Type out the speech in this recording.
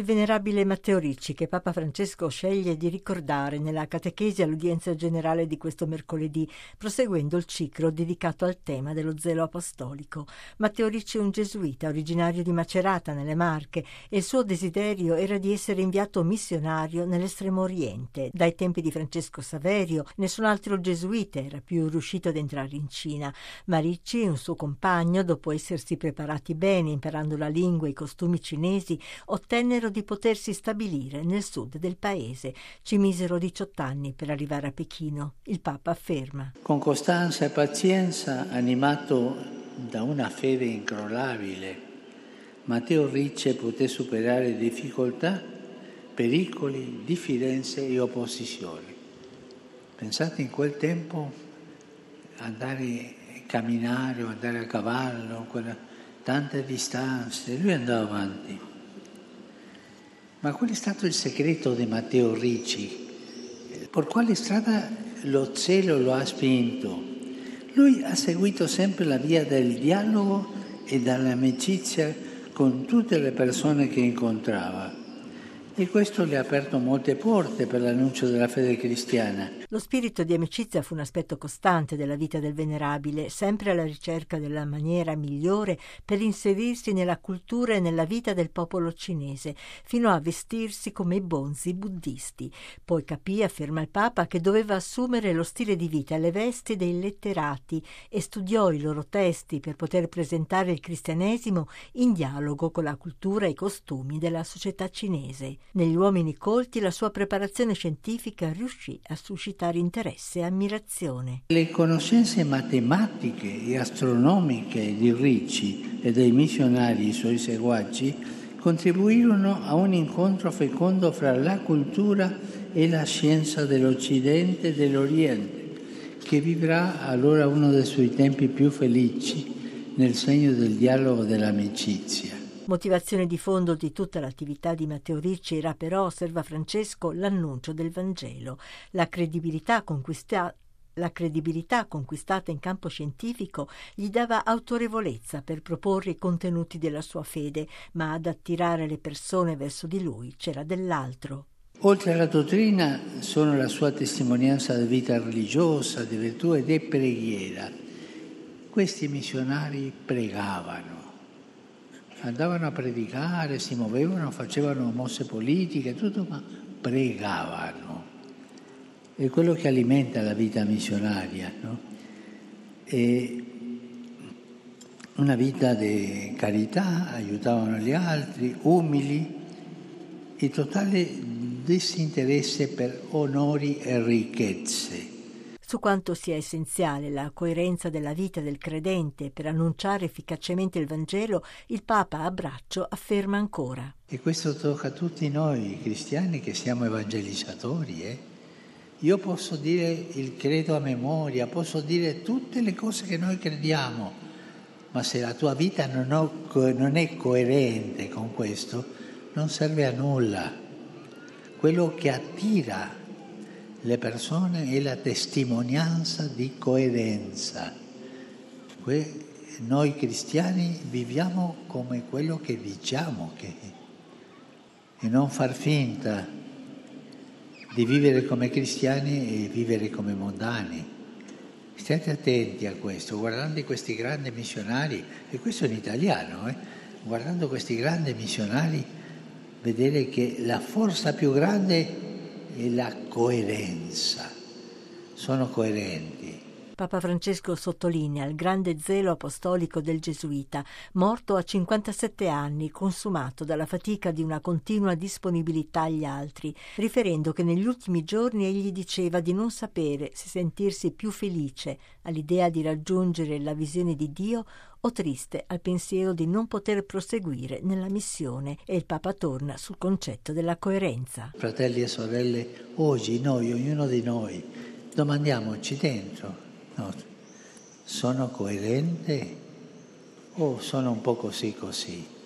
il venerabile Matteo Ricci che Papa Francesco sceglie di ricordare nella catechesi all'udienza generale di questo mercoledì, proseguendo il ciclo dedicato al tema dello zelo apostolico. Matteo Ricci è un gesuita originario di Macerata, nelle Marche, e il suo desiderio era di essere inviato missionario nell'estremo oriente. Dai tempi di Francesco Saverio, nessun altro gesuita era più riuscito ad entrare in Cina, ma Ricci e un suo compagno, dopo essersi preparati bene, imparando la lingua e i costumi cinesi, ottennero di potersi stabilire nel sud del paese. Ci misero 18 anni per arrivare a Pechino. Il Papa afferma. Con costanza e pazienza, animato da una fede incrollabile, Matteo Ricci poté superare difficoltà, pericoli, diffidenze e opposizioni. Pensate in quel tempo andare a camminare o andare a cavallo, quella, tante distanze, lui andava avanti. Ma qual è stato il segreto di Matteo Ricci? Per quale strada lo cielo lo ha spinto? Lui ha seguito sempre la via del dialogo e dell'amicizia con tutte le persone che incontrava. E questo le ha aperto molte porte per l'annuncio della fede cristiana. Lo spirito di amicizia fu un aspetto costante della vita del venerabile, sempre alla ricerca della maniera migliore per inserirsi nella cultura e nella vita del popolo cinese, fino a vestirsi come i bonzi buddisti. Poi capì, afferma il Papa, che doveva assumere lo stile di vita le vesti dei letterati e studiò i loro testi per poter presentare il cristianesimo in dialogo con la cultura e i costumi della società cinese. Negli uomini colti la sua preparazione scientifica riuscì a suscitare interesse e ammirazione. Le conoscenze matematiche e astronomiche di Ricci e dei missionari suoi seguaci contribuirono a un incontro fecondo fra la cultura e la scienza dell'Occidente e dell'Oriente, che vivrà allora uno dei suoi tempi più felici nel segno del dialogo dell'amicizia. Motivazione di fondo di tutta l'attività di Matteo Ricci era però, osserva Francesco, l'annuncio del Vangelo, la credibilità conquistata la credibilità conquistata in campo scientifico gli dava autorevolezza per proporre i contenuti della sua fede, ma ad attirare le persone verso di lui c'era dell'altro. Oltre alla dottrina sono la sua testimonianza di vita religiosa, di virtù e di preghiera. Questi missionari pregavano andavano a predicare, si muovevano, facevano mosse politiche, tutto, ma pregavano. È quello che alimenta la vita missionaria, no? E una vita di carità, aiutavano gli altri, umili, e totale disinteresse per onori e ricchezze su quanto sia essenziale la coerenza della vita del credente per annunciare efficacemente il Vangelo, il Papa a braccio afferma ancora. E questo tocca a tutti noi cristiani che siamo evangelizzatori. Eh? Io posso dire il credo a memoria, posso dire tutte le cose che noi crediamo, ma se la tua vita non, ho, non è coerente con questo, non serve a nulla. Quello che attira le persone è la testimonianza di coerenza. Que- noi cristiani viviamo come quello che diciamo che e non far finta di vivere come cristiani e vivere come mondani. State attenti a questo, guardando questi grandi missionari, e questo in italiano, eh, guardando questi grandi missionari, vedere che la forza più grande e la coerenza. Sono coerenti. Papa Francesco sottolinea il grande zelo apostolico del gesuita, morto a 57 anni, consumato dalla fatica di una continua disponibilità agli altri, riferendo che negli ultimi giorni egli diceva di non sapere se sentirsi più felice all'idea di raggiungere la visione di Dio o triste al pensiero di non poter proseguire nella missione e il Papa torna sul concetto della coerenza. Fratelli e sorelle, oggi noi, ognuno di noi, domandiamoci dentro No, sono coerente o sono un po' così così?